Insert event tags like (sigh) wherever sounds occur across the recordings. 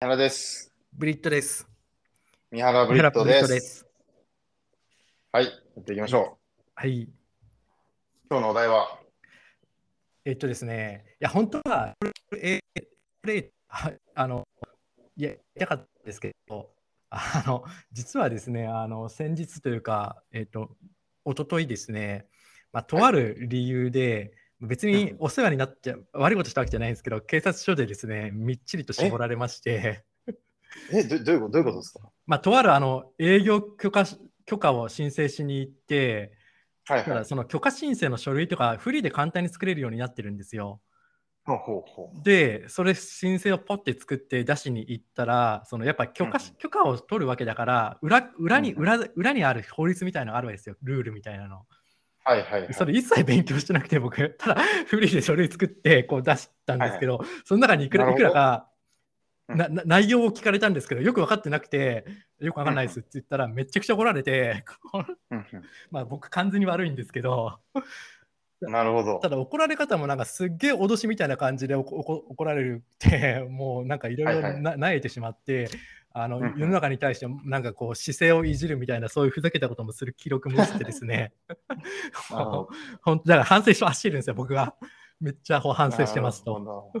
原です。ブリットです。三原ブリットです。です。はい、やっていきましょはい。う。今日のお題は、えっとですね、いや、本当は、えこれ、ああの、いや、やりたかったですけど、あの、実はですね、あの、先日というか、えっと、一昨日ですね、まあ、とある理由で、別にお世話になっちゃ、悪いことしたわけじゃないんですけど、警察署でですね、みっちりと絞られまして、え、どどういうことどういうことですか？まあ、とあるあの営業許可し許可を申請しに行って、はいはい。その許可申請の書類とかフリーで簡単に作れるようになってるんですよ。ほうほうほう。で、それ申請をポッて作って出しに行ったら、そのやっぱ許可,、うん許可を取るわけだから裏裏に、うん裏裏にある法律みたいなのがあるわけですよ、ルールみたいなの。はいはいはい。それ一切勉強してなくて、僕、ただフリーで書類作ってこう出したんですけど、その中にいくらないくらか、うん。なな内容を聞かれたんですけど、よく分かってなくて、よく分かんないですって言ったら、めちゃくちゃ怒られて、まあ僕、完全に悪いんですけど、うんなるほど。た。だ怒られ方もなんかすっげえ脅しみたいな感じで怒られるって、もうなんかいろい。ろなえてしまって、あのうんうん世の中に対してなんかこう姿勢をいじるみたいなそういうふざけたこともする記録もしてですね、(laughs) 本当だから反省して走るんですよ、僕が。めっちゃこう反省してますと。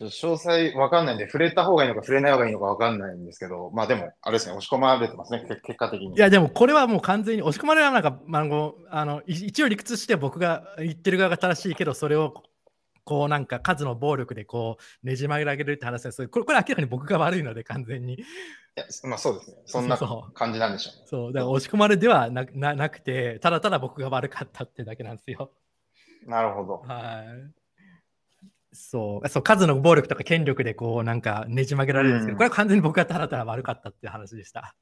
詳細わかんないんで、触れた方がいいのか触れない方がいいのかわかんないんですけど、まあでも、あれですね、押し込まれてますね、け結果的に。いやでもこれはもう完全に押し込まれはなんか、まあ、あのあのい一応理屈して僕が言ってる側が正しいけどそれをこうなんか数の暴力でこうねじ曲げられるって話ですこれこれ明らかに僕が悪いので完全にいやまあそうですね。そんな感じなんでしょうね。そうだから押し込まれではなななくてただただ僕が悪かったってだけなんですよなるほど。はいそうそう数の暴力とか権力でこうなんかねじ曲げられるんですけど、うんこれは完全に僕がただただ悪かったっていう話でした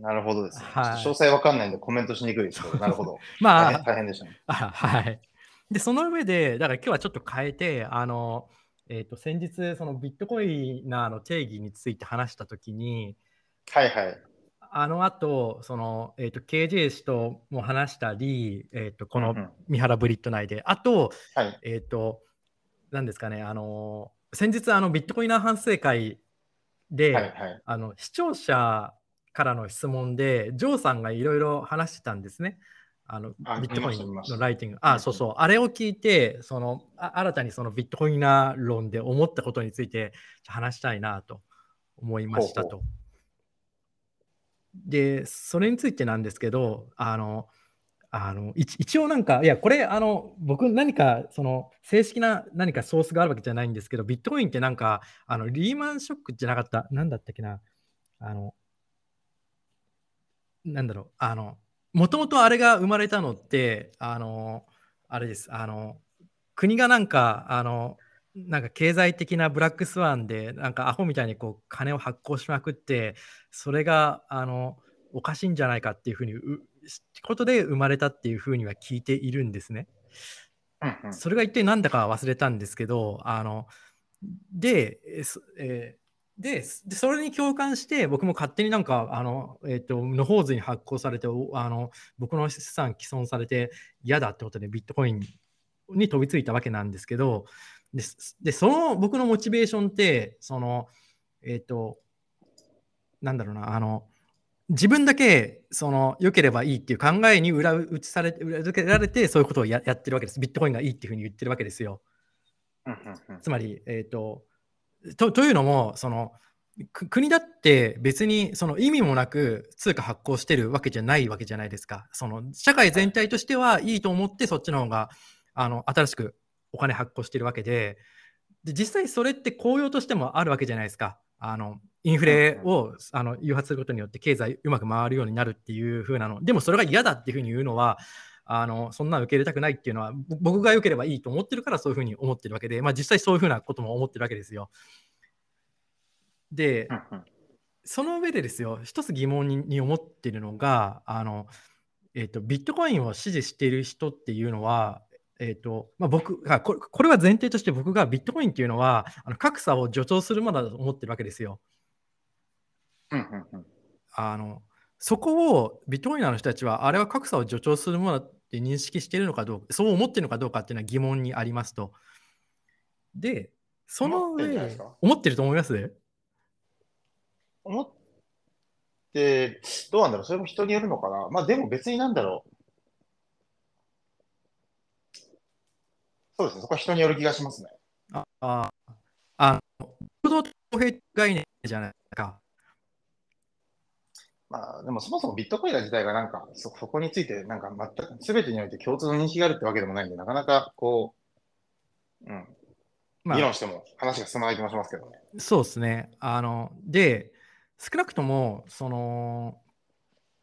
なるほどですね。はい詳細わかんないんでコメントしにくいですけど、なるほど。(laughs) まあ大変大変でしたね。あはい。で、その上で、だから今日はちょっと変えて、あの、えっ、と、先日、そのビットコイナーの定義について話したときに、はいはい。あの後、その、えっ、と、KJ 氏とも話したり、えっ、と、このうんうん三原ブリット内で、あと、はい。えっ、と、なんですかね、あの、先日、あの、ビットコイナー反省会で、はいはい。あの、視聴者からの質問で、ジョーさんがいろいろ話してたんですね。あのあビットコインのライティング。あ、そうそう。あれを聞いて、そのあ新たにそのビットコイナー論で思ったことについて話したいなと思いましたと。ほうで、それについてなんですけど、あの、あの一一応なんか、いや、これ、あの、僕何か、その、正式な何かソースがあるわけじゃないんですけど、ビットコインってなんか、あの、リーマンショックじゃなかった、なんだったっけな、あの、なんだろう、あの、もともとあれが生まれたのって、あの、あれです、あの、国がなんか、あの、なんか経済的なブラックスワンで、なんかアホみたいにこう金を発行しまくって、それが、あの、おかしいんじゃないかっていうふうに、うことで生まれたっていうふうには聞いているんですね。それが一体何だかは忘れたんですけど、あの、で、えーで、でそれに共感して、僕も勝手になんか、あの、えっ、と、のほうずに発行されて、おあの、僕の資産毀損されて嫌だってことでビットコインに飛びついたわけなんですけど、で、でその僕のモチベーションって、その、えっ、と、なんだろうな、あの、自分だけその良ければいいっていう考えに裏打ちされ裏付けられてそういうことをややってるわけです。ビットコインがいいっていうふうに言ってるわけですよ。つまり、えー、ととというのもそのく国だって別にその意味もなく通貨発行してるわけじゃないわけじゃないですか。その社会全体としてはいいと思ってそっちの方があの新しくお金発行してるわけでで実際それって効用としてもあるわけじゃないですか。あのインフレをあの誘発することによって経済うまく回るようになるっていう風なのでもそれが嫌だっていうふうに言うのはあのそんなの受け入れたくないっていうのはぼ僕が良ければいいと思ってるからそういうふうに思ってるわけで、まあ、実際そういうふうなことも思ってるわけですよ。で、その上でですよ、一つ疑問にに思っているのが、あのえーと、ビットコインを支持している人っていうのは、えーとまあ、僕がこれ、これは前提として僕がビットコインっていうのは、あの格差を助長するものだと思ってるわけですよ。うんうんうんあのそこをビットコインの人たちは、あれは格差を助長するものだって認識しているのかどうか、そう思っているのかどうかっていうのは疑問にありますと。で、その上思ってると思います？思って、どうなんだろう？それも人によるのかな？まあでも別になんだろう。そうですね。そこは人による気がしますね。ああ、あの、平等と公平概念じゃないですか。まあでもそもそもビットコイン自体がなんかそ、そこについてなんか全く全てにおいて共通の認識があるってわけでもないんで、なかなかこう、うん、まあ、議論しても話が進まない気もしますけどね。そうですね。あの、で、少なくとも、その、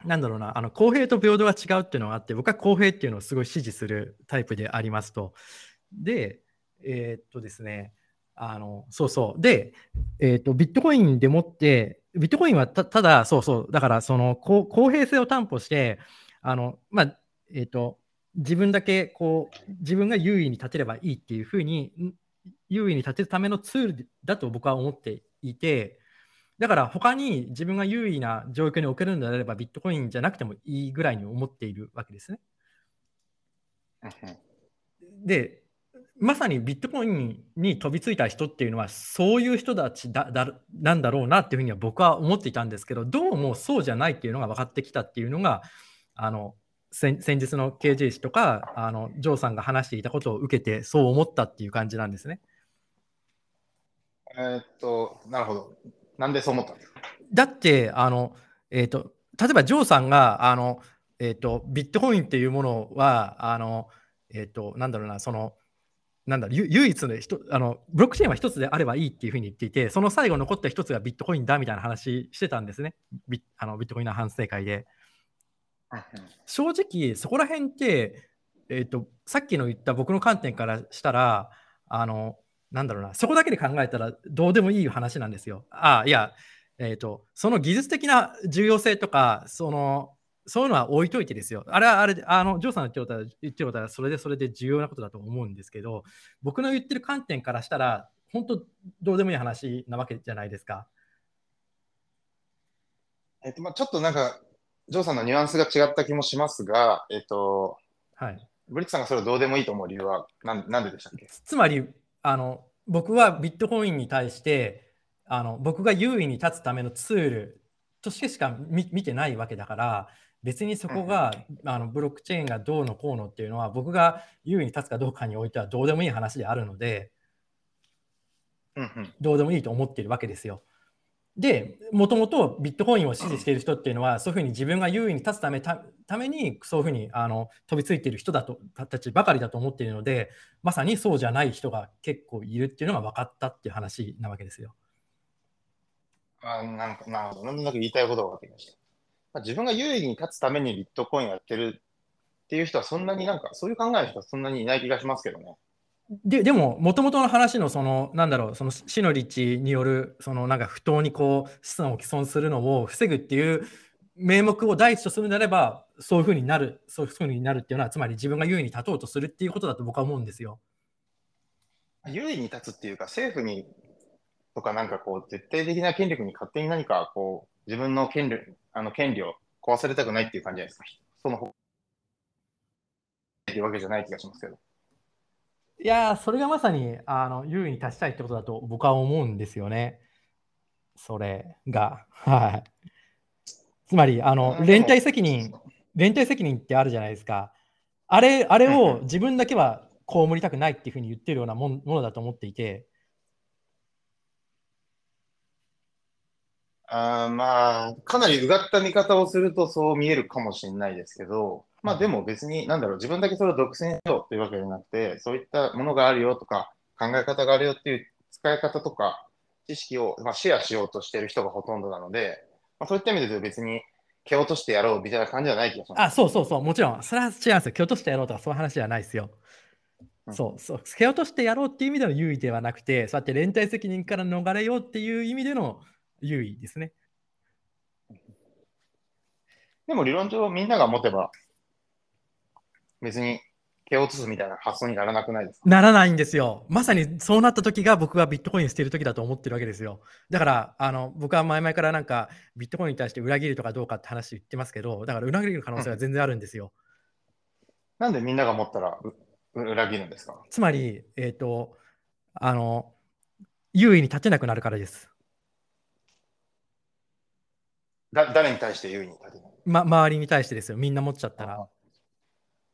なんだろうな、あの公平と平等が違うっていうのがあって、僕は公平っていうのをすごい支持するタイプでありますと。で、えーっとですね、あの、そうそう。で、えーっと、ビットコインでもって、ビットコインはたただ、そうそう、だから、その公公平性を担保して、あの、まあ、えーっと、自分だけ、こう、自分が優位に立てればいいっていうふうに、ん優位に立てるためのツールだと僕は思っていて、だから他に自分が優位な状況に置けるのであればビットコインじゃなくてもいいぐらいに思っているわけですね。で、まさにビットコインに飛びついた人っていうのはそういう人たちだだなんだろうなっていうふうには僕は思っていたんですけど、どうもそうじゃないっていうのが分かってきたっていうのが、あの先先日の KJ 氏とかあのジョーさんが話していたことを受けてそう思ったっていう感じなんですね。えーっと、なるほど。なんでそう思ったんですかだって、あの、えっ、と、例えば、ジョーさんが、あの、えっ、と、ビットコインっていうものは、あの、えっ、と、なんだろうな、その、なんだろう、ゆ唯一の人、あの、ブロックチェーンは一つであればいいっていうふうに言っていて、その最後残った一つがビットコインだみたいな話してたんですね。ビあのビットコインの反省会で。正直、そこら辺って、えっ、と、さっきの言った僕の観点からしたら、あの、なんだろうな、そこだけで考えたらどうでもいい話なんですよ。ああ、いや、えっ、と、その技術的な重要性とか、その、そういうのは置いといてですよ。あれはあれで、あの、ジョーさんの言ってることは、言ってることはそれでそれで重要なことだと思うんですけど、僕の言ってる観点からしたら、本当どうでもいい話なわけじゃないですか。えっと、まあちょっとなんか、ジョーさんのニュアンスが違った気もしますが、えっと、はい。ブリッツさんがそれをどうでもいいと思う理由はなんなんででしたっけ？つまりあの僕はビットコインに対してあの僕が優位に立つためのツールとしてしか見見てないわけだから別にそこがあのブロックチェーンがどうのこうのっていうのは僕が優位に立つかどうかにおいてはどうでもいい話であるのでうんうん。どうでもいいと思っているわけですよ。で、もともとビットコインを支持している人っていうのは、そういうふうに自分が優位に立つためたために、そういうふうにあの飛びついている人だとたちばかりだと思っているので、まさにそうじゃない人が結構いるっていうのが分かったっていう話なわけですよ。あなんか、なるほど。なんとなく言いたいことが分かりました。まあ、自分が優位に立つためにビットコインやってるっていう人はそんなになんか、そういう考えの人はそんなにいない気がしますけどね。ででも、もともとの話の、その、なんだろう、そのシノリッチによる、そのなんか不当にこう資産を毀損するのを防ぐっていう名目を第一とするのであれば、そういうふうになる、そういうふうになるっていうのは、つまり自分が優位に立とうとするっていうことだと僕は思うんですよ。優位に立つっていうか、政府にとかなんかこう、絶対的な権力に勝手に何かこう、自分の権利あの権利を壊されたくないっていう感じじゃないですか。その方っていうわけじゃない気がしますけど。いやー、それがまさにあの優位に立ちたいってことだと僕は思うんですよね。それが。はい。つまり、あのうん連帯責任、連帯責任ってあるじゃないですか。あれあれうんをうん自分だけは被りたくないっていうふうに言ってるようなものだと思っていて、あーまあ、かなりうがった見方をするとそう見えるかもしれないですけど、まあでも別に、なんだろう、自分だけそれを独占しようというわけじゃなくて、そういったものがあるよとか、考え方があるよっていう使い方とか、知識を、まあ、シェアしようとしている人がほとんどなので、まあ、そういった意味で別に蹴落としてやろうみたいな感じじゃない気がします。あ、そうそうそう、もちろん、それは違うんですよ。蹴落としてやろうとかそういう話じゃないですよ。うんそうそう、蹴落としてやろうっていう意味での優位ではなくて、そうやって連帯責任から逃れようっていう意味での優位ですね。でも理論上みんなが持てば、別に蹴落とすみたいな発想にならなくないですか？ならないんですよ。まさにそうなった時が僕がビットコインを捨てる時だと思ってるわけですよ。だから、あの僕は前々からなんかビットコインに対して裏切るとかどうかって話言ってますけど、だから裏切る可能性は全然あるんですよ。なんでみんなが持ったらうう裏切るんですか？つまり、えっ、と、あの、優位に立てなくなるからです。だ誰に対して優位に立てない？ま、周りに対してですよ。みんな持っちゃったら。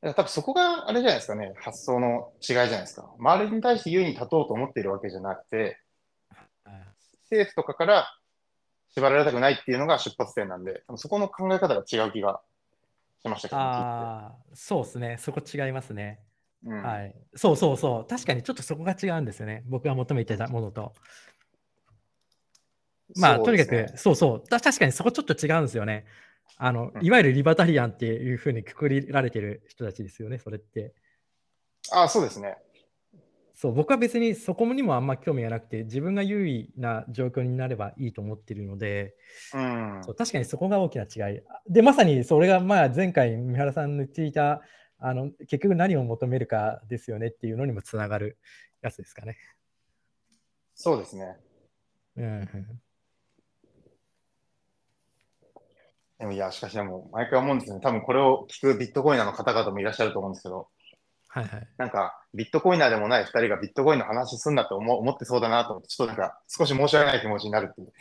多分そこがあれじゃないですかね、発想の違いじゃないですか。周りに対して優位に立とうと思っているわけじゃなくて、政府とかから縛られたくないっていうのが出発点なんで、そこの考え方が違う気がしましたけど、ね、ああ、そうですね。そこ違いますね。うんはい。そうそうそう。確かにちょっとそこが違うんですよね。僕が求めてたものと。まあ、とにかく、そうそう。た確かにそこちょっと違うんですよね。あの、うんいわゆるリバタリアンっていうふうにくくりられてる人たちですよね、それって。あそうですね。そう、僕は別にそこにもあんま興味がなくて、自分が優位な状況になればいいと思ってるので、うん。そう確かにそこが大きな違い。で、まさにそれがまあ前回、三原さんの言っていた、あの結局何を求めるかですよねっていうのにもつながるやつですかね。そうですね。うんうん、でもいや、しかしでも、毎回思うんですよね。多分これを聞くビットコイナーの方々もいらっしゃると思うんですけど、はいはい。なんか、ビットコイナーでもない2人がビットコインの話すんだって思思ってそうだなと思って、ちょっとなんか、少し申し訳ない気持ちになるっていう。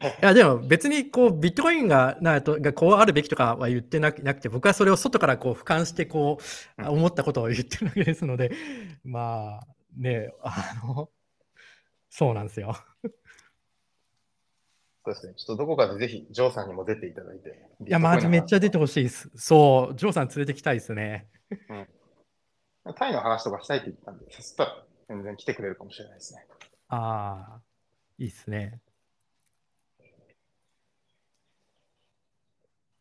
いやでも別にこうビットコインがなとがこうあるべきとかは言ってなくなくて僕はそれを外からこう俯瞰してこううん思ったことを言ってるわけですのでまあねあのそうなんですよ。そうですね。ちょっとどこかでぜひ、ジョーさんにも出ていただいて。いやマジめっちゃ出てほしいです。そうジョーさん連れてきたいですね。タイの話とかしたいって言ったんで、そしたら全然来てくれるかもしれないですね。ああいいですね。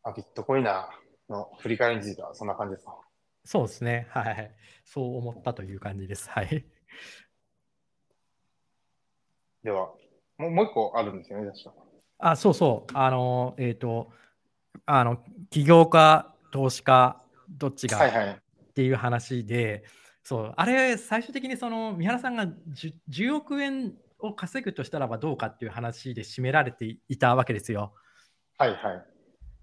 あ、ビットコイナーの振り返りについてはそんな感じですか？そうですね。はい。そう思ったという感じです。はい。では、もうもう一個あるんですよね、確か。あ、そうそう。あの、えっ、と、あの、起業家、投資家、どっちがはいはい。っていう話で、そう、あれ、最終的にその、三原さんが 10, 10億円を稼ぐとしたらばどうかっていう話で締められていたわけですよ。はいはい。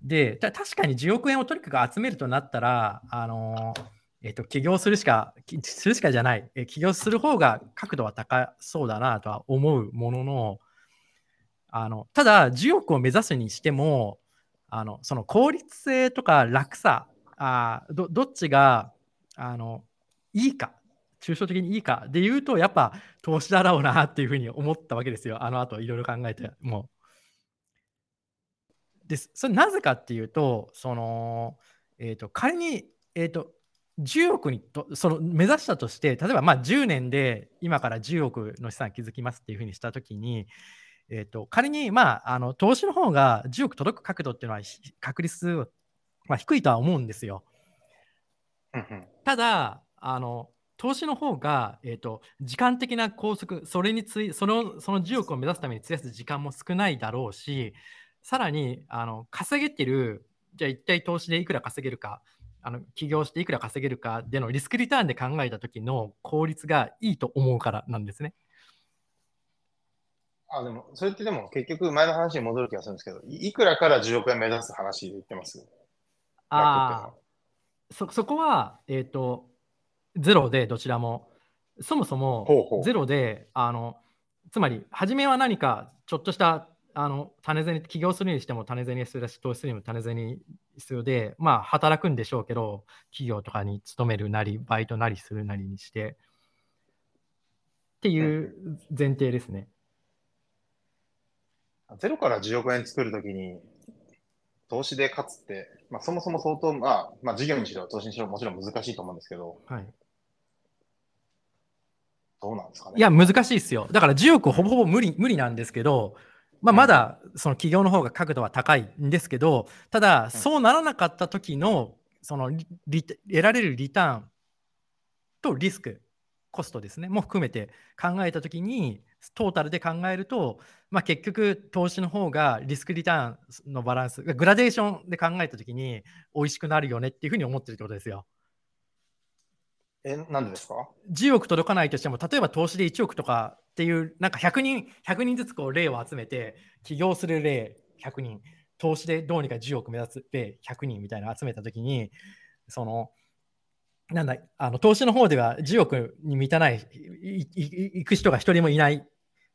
で、た確かに10億円をとにかく集めるとなったら、あのえっと起業するしか、きするしかじゃない、え起業する方が角度は高そうだなとは思うものの、あのただ、10億を目指すにしても、あのその効率性とか楽さ、あどどっちがあのいいか、抽象的にいいかで言うと、やっぱ投資だろうなっていうふうに思ったわけですよ、あの後いろいろ考えても。ですそれなぜかっていうと、そのえー、と仮に、えー、と10億にとその目指したとして、例えばまあ10年で今から10億の資産築きますっていうふうにしたときに、えー、と仮に、まあ、あの投資の方が10億届く角度っていうのはひ確率、まあ、低いとは思うんですよ。ただあの投資の方が、えー、と時間的な拘束それについそのその10億を目指すために費やす時間も少ないだろうしさらにあの稼げてるじゃあ一体投資でいくら稼げるかあの起業していくら稼げるかでのリスクリターンで考えた時の効率がいいと思うからなんですね。あ、でも、それってでも結局前の話に戻る気がするんですけど、いいくらから10億円目指す話で言ってます？ああそそこは、えー、とゼロでどちらも。そもそもほうほう。ゼロであのつまり初めは何かちょっとしたあの種銭起業するにしても種銭必要だし投資するにも種銭必要でまあ働くんでしょうけど企業とかに勤めるなりバイトなりするなりにして。っていう前提ですね。ゼロから10億円作るときに、投資で勝つって、まあ、そもそも相当、まあ、まあ、事業にしろ、投資にしろ、もちろん難しいと思うんですけど、はい、どうなんですかね。いや、難しいですよ。だから10億ほぼほぼ無理無理なんですけど、まあ、まだその企業の方が角度は高いんですけど、ただ、そうならなかった時のその得られるリターンとリスク、コストですね、も含めて考えた時に、トータルで考えると、まあ、結局、投資の方がリスクリターンのバランス、グラデーションで考えた時に美味しくなるよねっていうふうに思ってるってことですよ。え、なんでですか？10億届かないとしても、例えば投資で1億とかっていう、なんか100人、100人ずつこう例を集めて、起業する例100人、投資でどうにか10億目指す例100人みたいなの集めたときに、その、なんだ、あの投資の方では10億に満たない、いいい行く人が一人もいない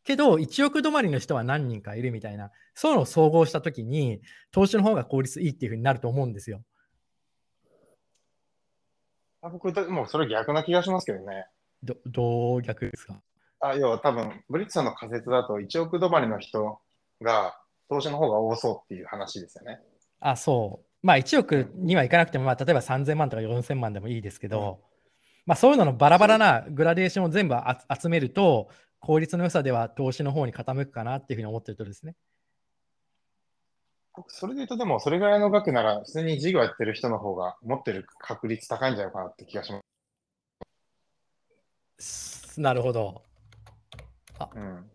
けど、1億止まりの人は何人かいるみたいな、そういうのを総合したときに、投資の方が効率いいっていうふうになると思うんですよ。あ僕、だもうそれ逆な気がしますけどね。どどう逆ですか？あ要は多分、ブリッツさんの仮説だと1億止まりの人が投資の方が多そうっていう話ですよね。あ、そう。まあ1億にはいかなくても、まあ、例えば3000万とか4000万でもいいですけど、まあそういうののバラバラなグラデーションを全部あ集めると、効率の良さでは投資の方に傾くかなっていうふうに思ってるとですね。僕それで言うと、でも、それぐらいの額なら、普通に事業やってる人の方が持ってる確率高いんじゃないかなって気がします。なるほど。うん。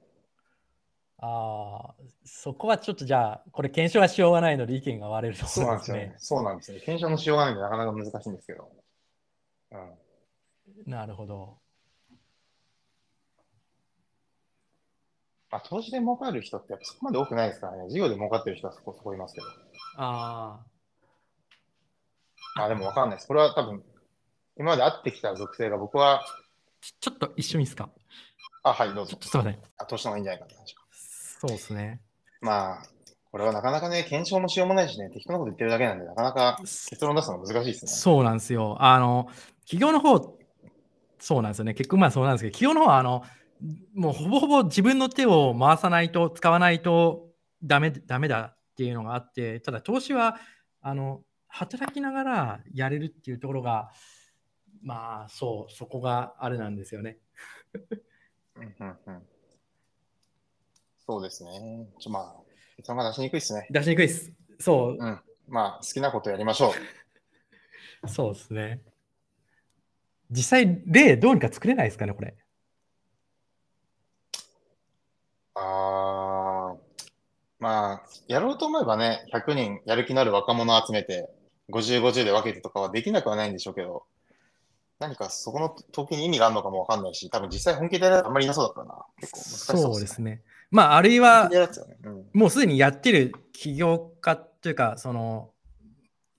ああ、そこはちょっとじゃあ、これ検証はしようがないので意見が割れるところですすねなんでよね。。そうなんですよね。検証のしようがないんでなかなか難しいんですけど。うん。なるほど。まあ、投資で儲かる人ってやっぱそこまで多くないですからね。事業で儲かってる人はそこそこいますけど。あまあでもわかんないです。これは多分、今まで会ってきた属性が僕は、あ、ちちょっと一緒にいいですか？あ、はい、どうぞちょっ。とすいません。あ、投資の方がいいんじゃないかって話か。そうですね。まあ、これはなかなかね、検証もしようもないしね、適当なこと言ってるだけなんで、なかなか結論出すのは難しいですね。そうなんですよ。あの、企業の方、そうなんですよね。結局まあそうなんですけど、企業の方は、あの、もうほぼほぼ自分の手を回さないと、使わないとダメダメだっていうのがあって、ただ投資は、あの、働きながらやれるっていうところが、まあそう、そこがあれなんですよね。うんうんうん。そうですね。ちょ、まあ、結論が出しにくいですね。出しにくいです。そう、うん。まあ、好きなことやりましょう。(laughs) そうですね。実際、例どうにか作れないですかね、これ。あー、まあ、やろうと思えばね、100人やる気のある若者を集めて、50、50で分けてとかはできなくはないんでしょうけど、何かそこの統計に意味があるのかもわかんないし、多分実際本気でやあんまりいなそうだからな。結構難しそうそうですね。まあ、あるいはね。うん。もうすでにやってる起業家というか、その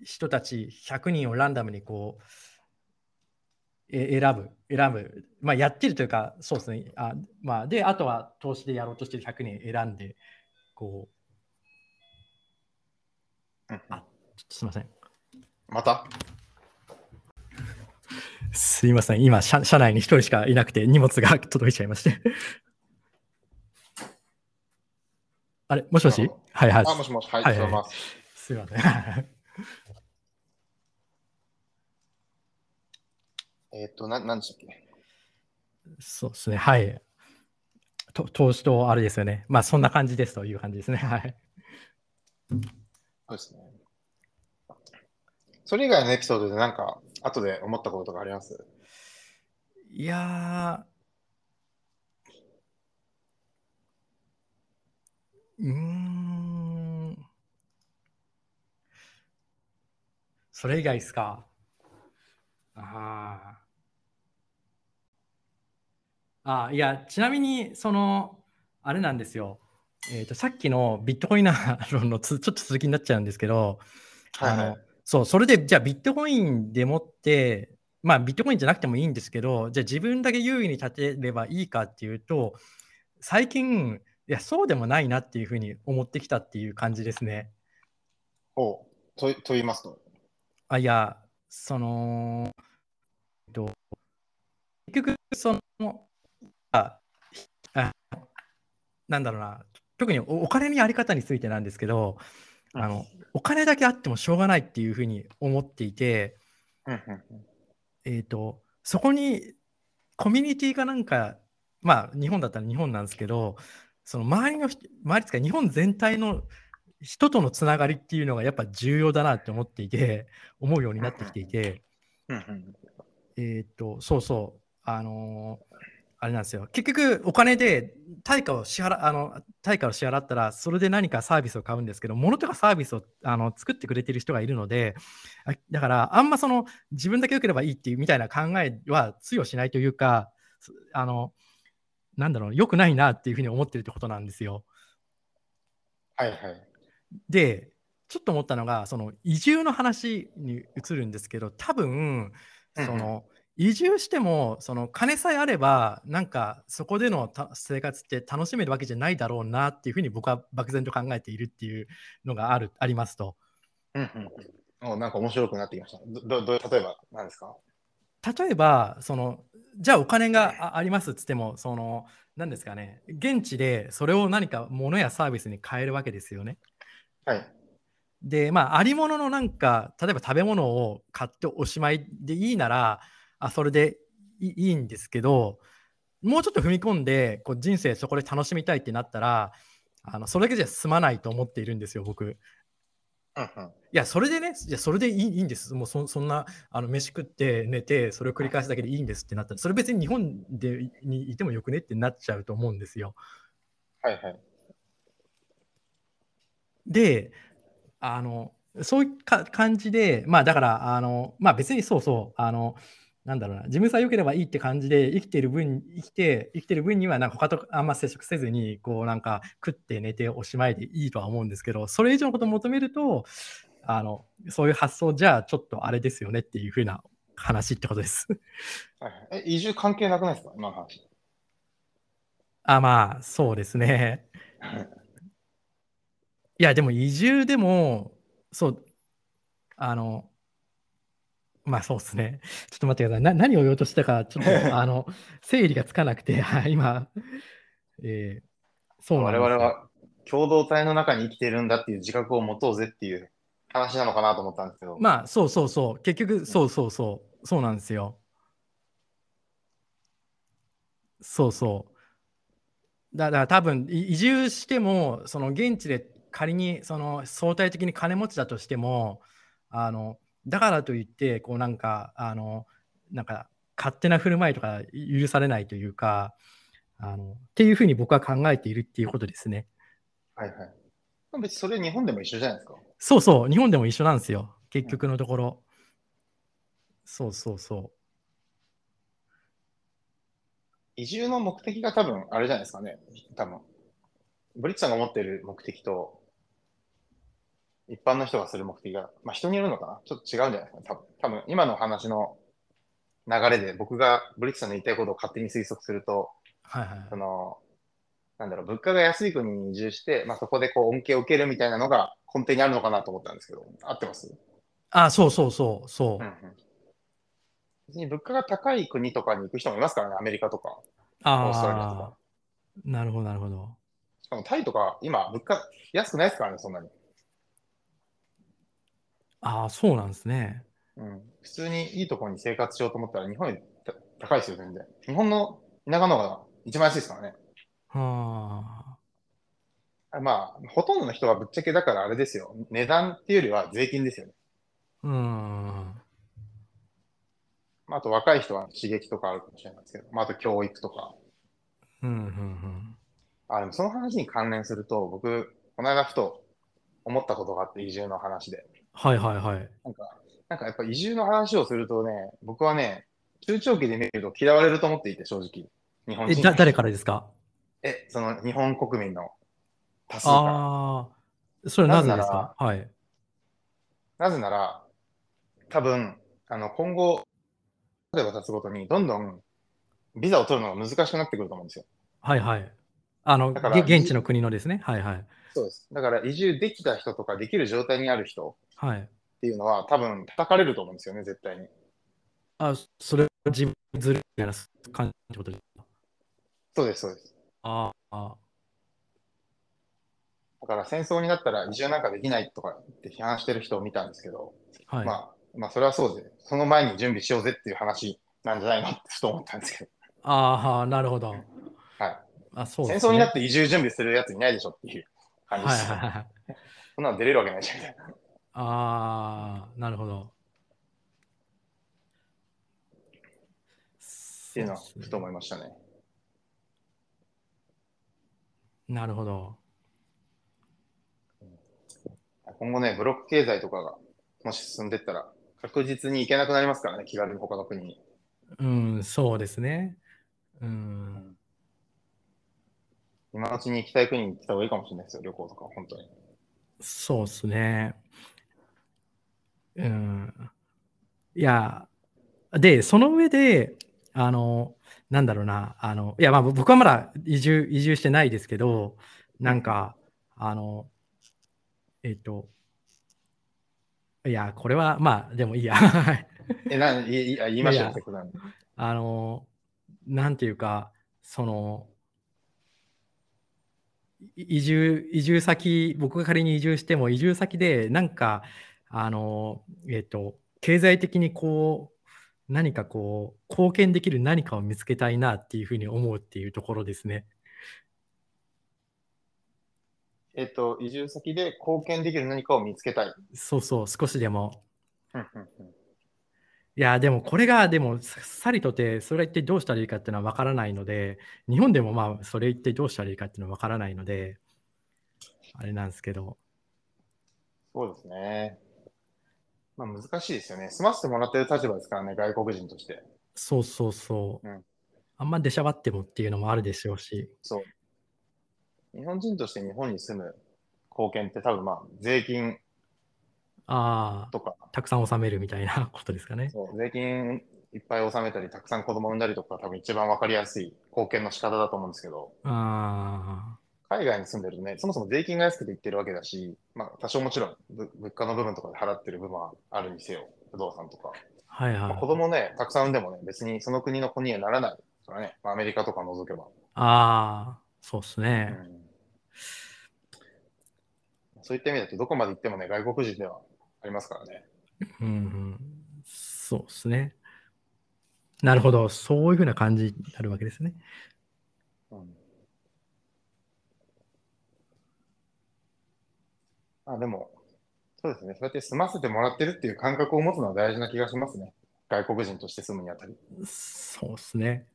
人たち100人をランダムにこう、え選ぶ、選ぶ。まあ、やってるというか、そうですね。あまあ、で、あとは投資でやろうとしてる100人選んで、こうんう、あ、ちょっとすみません。また？(laughs) すいません。今、社社内に1人しかいなくて、荷物が届いちゃいまして。あれ、もしもし？はいはい。あ、もしもし、はい、はいはいす。すいません。(laughs) えっと、な、なんでしたっけ？そうですね。はい。と投資とあれですよね。まあ、そんな感じですという感じですね。はい。そうですね。それ以外のエピソードでなんか、後で思ったこととかあります？いやー、うーん。それ以外ですか。ああ。ああ、いや、ちなみに、その、あれなんですよ。えっ、と、さっきのビットコイナー論のつちょっと続きになっちゃうんですけど、はいはいあの。そう、それで、じゃあビットコインでもって、まあビットコインじゃなくてもいいんですけど、じゃあ自分だけ優位に立てればいいかっていうと、最近、いや、そうでもないなっていうふうに思ってきたっていう感じですね。おと、と言いますと。あ、いや、その、えっと、結局、その、なんだろうな、特におお金のやり方についてなんですけど、あの、お金だけあってもしょうがないっていうふうに思っていて、えっ、と、そこにコミュニティかなんか、まあ日本だったら日本なんですけど、その周りの人、周りですか、日本全体の人とのつながりっていうのがやっぱ重要だなって思っていて、思うようになってきていて、えっ、と、そうそう、あのーあれなんですよ。結局、お金で対価を支払あの対価を支払ったら、それで何かサービスを買うんですけど、物とかサービスをあの作ってくれてる人がいるので、あだから、あんまその自分だけ良ければいいっていうみたいな考えは通用しないというか、すあの、なんだろう、良くないなっていうふうに思ってるってことなんですよ。はいはい。で、ちょっと思ったのが、その移住の話に移るんですけど、多分そうんうんの移住しても、その金さえあれば、なんかそこでのた生活って楽しめるわけじゃないだろうなっていうふうに僕は漠然と考えているっていうのがあるありますと。うんうんなんか面白くなってきました。どどど例えば何ですか？例えば、そのじゃあお金があありますっつっても、その何ですかね、現地でそれを何か物やサービスに変えるわけですよね。はい。で、まあ、ありもののなんか、例えば食べ物を買っておしまいでいいなら、あそれでいいんですけど、もうちょっと踏み込んで、こう人生そこで楽しみたいってなったら、あのそれだけじゃ済まないと思っているんですよ、僕。うんうん。いや、それでね、いやそれでいいいいんです。もうそそんなあの飯食って寝て、それを繰り返すだけでいいんですってなったら、それ別に日本でにいてもよくねってなっちゃうと思うんですよ。はいはい。で、あの、そういうか感じで、まあだから、あの、まあ別にそうそう、あの、なんだろうな、自分さえ良ければいいって感じで生きてる分、生きて、生きてる分には、なんか他とあんま接触せずに、こうなんか食って寝ておしまいでいいとは思うんですけど、それ以上のことを求めると、あの、そういう発想じゃあちょっとあれですよねっていうふうな話ってことです。はいはい、え、移住関係なくないですか？今の話。あ、まあ、そうですね。(laughs) いや、でも移住でも、そう、あの、まあそうですね。ちょっと待ってください。な何を言おうとしたか、ちょっと (laughs) あの整理がつかなくて、はい今、えーそうなんですよ我々は共同体の中に生きてるんだっていう自覚を持とうぜっていう話なのかなと思ったんですけど。まあそうそうそう。結局、そうそうそう。そうなんですよ。そうそう。だだから多分、い移住しても、その現地で仮にその相対的に金持ちだとしても、あのだからといって、こうなんか、あの、なんか勝手な振る舞いとか許されないというか、あのっていうふうに僕は考えているっていうことですね。はいはい。別にそれ日本でも一緒じゃないですか。そうそう、日本でも一緒なんですよ。結局のところ。そうそうそ移住の目的が多分あれじゃないですかね。多分。ブリッツさんが持っている目的と、一般の人がする目的が、まあ人によるのかな？ちょっと違うんじゃないですか？ね。多分、多分今の話の流れで僕がブリッツさんの言いたいことを勝手に推測すると、う。はいはい。その、なんだろう、物価が安い国に移住して、まあそこでこう恩恵を受けるみたいなのが根底にあるのかなと思ったんですけど、合ってます？あ、そうそうそう、そう。うんうん。別に物価が高い国とかに行く人もいますからね、アメリカとか。オーストラリアとあか。あ、なるほど、なるほど。しかもタイとか、今、物価安くないですからね、そんなに。ああ、そうなんですね。うん。普通にいいところに生活しようと思ったら、日本よりた高いですよ、全然。日本の田舎の方が一番安いですからね。はあまあ、ほとんどの人はぶっちゃけだからあれですよ。値段っていうよりは税金ですよね。あ。うん。まあ、あと若い人は刺激とかあるかもしれないですけど、まあ、あと教育とか。うん、うん、うん。あ、でもその話に関連すると、僕、この間ふと思ったことがあって、移住の話で。はいはいはい。なんか、なんかやっぱ移住の話をするとね、僕はね、中長期で見ると嫌われると思っていて、正直。日本え、人。だ、誰からですか？え、その日本国民の多数から。ああ、それはなぜですか？はい。なぜなら、多分、あの、今後、例えば経つごとに、どんどんビザを取るのが難しくなってくると思うんですよ。はいはい。あの、だからげ現地の国のですね。はいはい。そうです。だから移住できた人とかできる状態にある人はい。っていうのは、多分叩かれると思うんですよね、絶対に。あ、それは自分ずるみたいな感じことですか？そうです、そうです。ああ、だから戦争になったら移住なんかできないとかって批判してる人を見たんですけど、はい。まあ、まあ、それはそうで、その前に準備しようぜっていう話なんじゃないのってふと思ったんですけど、ああ、なるほど。はい。あ、そうね。争になって移住準備するやついないでしょっていう感じです。はいはいはい。そんなの出れるわけないじゃんみたいな。ああ、なるほど。っていうのはふと思いましたね。なるほど。今後ね、ブロック経済とかがもし進んでったら、確実に行けなくなりますからね、気軽に他の国に。うん、そうですね。うん。今のうちに行きたい国に行った方がいいかもしれないですよ、旅行とか、本当に。そうですね。うん。いや、で、その上で、あの、なんだろうな、あの、いや、まあ僕はまだ移住、移住してないですけど、なんか、あの、えっと、いや、これは、まあ、でもいいや。(laughs) え、な、いいあ言いましょう、あの、なんていうか、その、い移住、移住先、僕が仮に移住しても、移住先で、なんか、あの、えっと、経済的にこう、何かこう、貢献できる何かを見つけたいなっていうふうに思うっていうところですね。えっと、移住先で貢献できる何かを見つけたい。そうそう、少しでも。いや、でもこれが、でも、ささりとて、それは一体どうしたらいいかっていうのは分からないので、日本でもまあ、それ一体どうしたらいいかっていうのは分からないので、あれなんですけど、そうですね。まあ難しいですよね。済ませてもらってる立場ですからね、外国人として。そうそうそう。うんあんま出しゃばってもっていうのもあるでしょうし、そう。日本人として日本に住む貢献って多分まあ税金ああ、とか、たくさん納めるみたいな (laughs) ことですかね。そう税金いっぱい納めたり、たくさん子供産んだりとか多分一番わかりやすい貢献の仕方だと思うんですけど、あ海外に住んでるとね、そもそも税金が安くて行ってるわけだし、まあ多少もちろんぶ物価の部分とかで払ってる部分はあるにせよ、不動産とか。あ、はいまあ、はい子。供ね、たくさん産んでもね、別にその国の子にはならないからね、まあ、アメリカとか除けば。ああ、そうですね。うんそういった意味だと、どこまで行ってもね、外国人ではありますからね。うん、うん、そうですね。なるほど、そういうふうな感じになるわけですね。うんあでも、そうですね、そうやって済ませてもらってるっていう感覚を持つのは大事な気がしますね。外国人として住むにあたり。そうですね。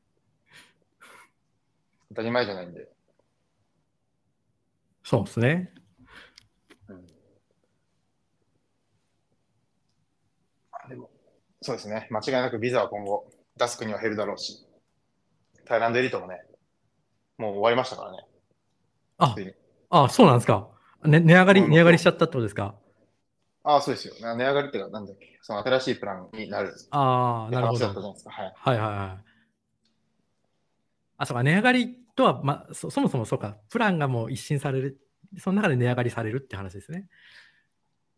当たり前じゃないんで。そうですね。うんあでも、そうですね、間違いなくビザは今後出す国は減るだろうし、タイランドエリートもね、もう終わりましたからね。ああ、そうなんですか。ね、値上がり、うん値上がりしちゃったってことですか？ああ、そうですよ。な値上がりっていうか、なんだっけ、その新しいプランになるああ、なるほど話だった。じゃないですか。はい。はいはいはい。あ、そうか、値上がりとは、ま、そそもそもそうか、プランがもう一新される、その中で値上がりされるって話ですね。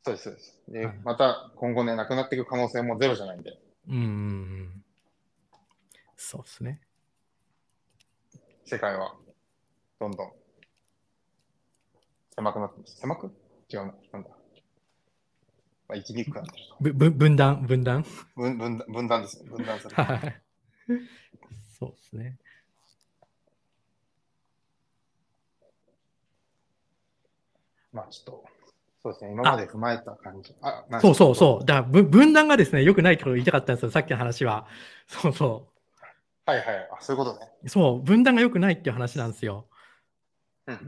そうです、そうです。で、はいまた今後ね、なくなっていく可能性もゼロじゃないんで、うんうんうん。そうですね。世界はどんどん狭くなってます。狭く？違うな。なんだ？まあ、生きにくくなってると。ぶぶ分断、分断？分分断分断ですね。分断する。はい。そうですね。まあちょっと、そうですね。今まで踏まえた感じ。あ、そうそうそう。だからぶ分断がですね、良くないってことを言いたかったんですよ、さっきの話は。そうそう。はいはい。あ、そういうことね。そう、分断が良くないっていう話なんですよ。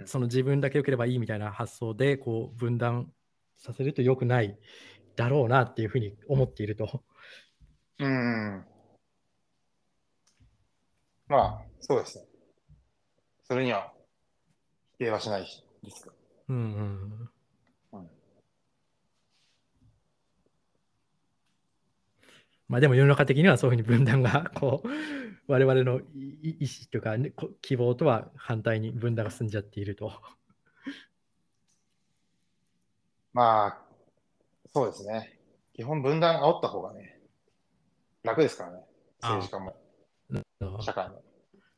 その自分だけ良ければいいみたいな発想で、こう、分断させると良くないだろうなっていうふうに思っていると。うん。まあ、そうですね。それには否定はしないですうん。うんまあでも世の中的にはそういうふうに分断が、(laughs) こう、我々のい意思とか、ね、こ希望とは反対に分断が進んじゃっていると。(laughs) まあ、そうですね。基本分断煽った方がね、楽ですからね。政治家も、社会も。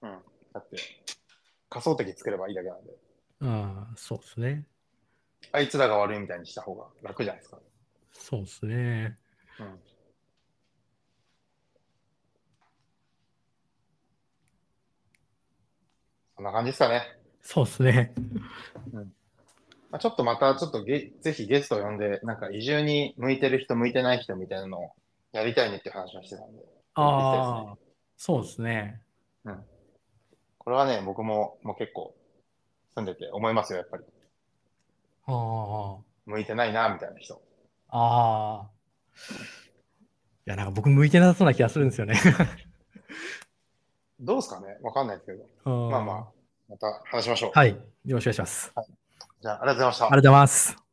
うん。だって、仮想敵作ればいいだけなんで、ああ、そうですね。あいつらが悪いみたいにした方が楽じゃないですか。そうですね。うん。そんな感じですかね。そうですね。まあ、ちょっとまた、ちょっとゲぜひゲストを呼んで、なんか移住に向いてる人、向いてない人みたいなのをやりたいねっていう話をしてたんで、ああ、そうですね。これはね、僕ももう結構住んでて思いますよ、やっぱり。あ向いてないな、みたいな人。あ。ああ。いや、なんか僕向いてなさそうな気がするんですよね。どうですかね？わかんないですけど。ままあまあ、また話しましょう。はい。よろしくお願いします。ありじゃあ、ありがとうございましたがとう。ございます。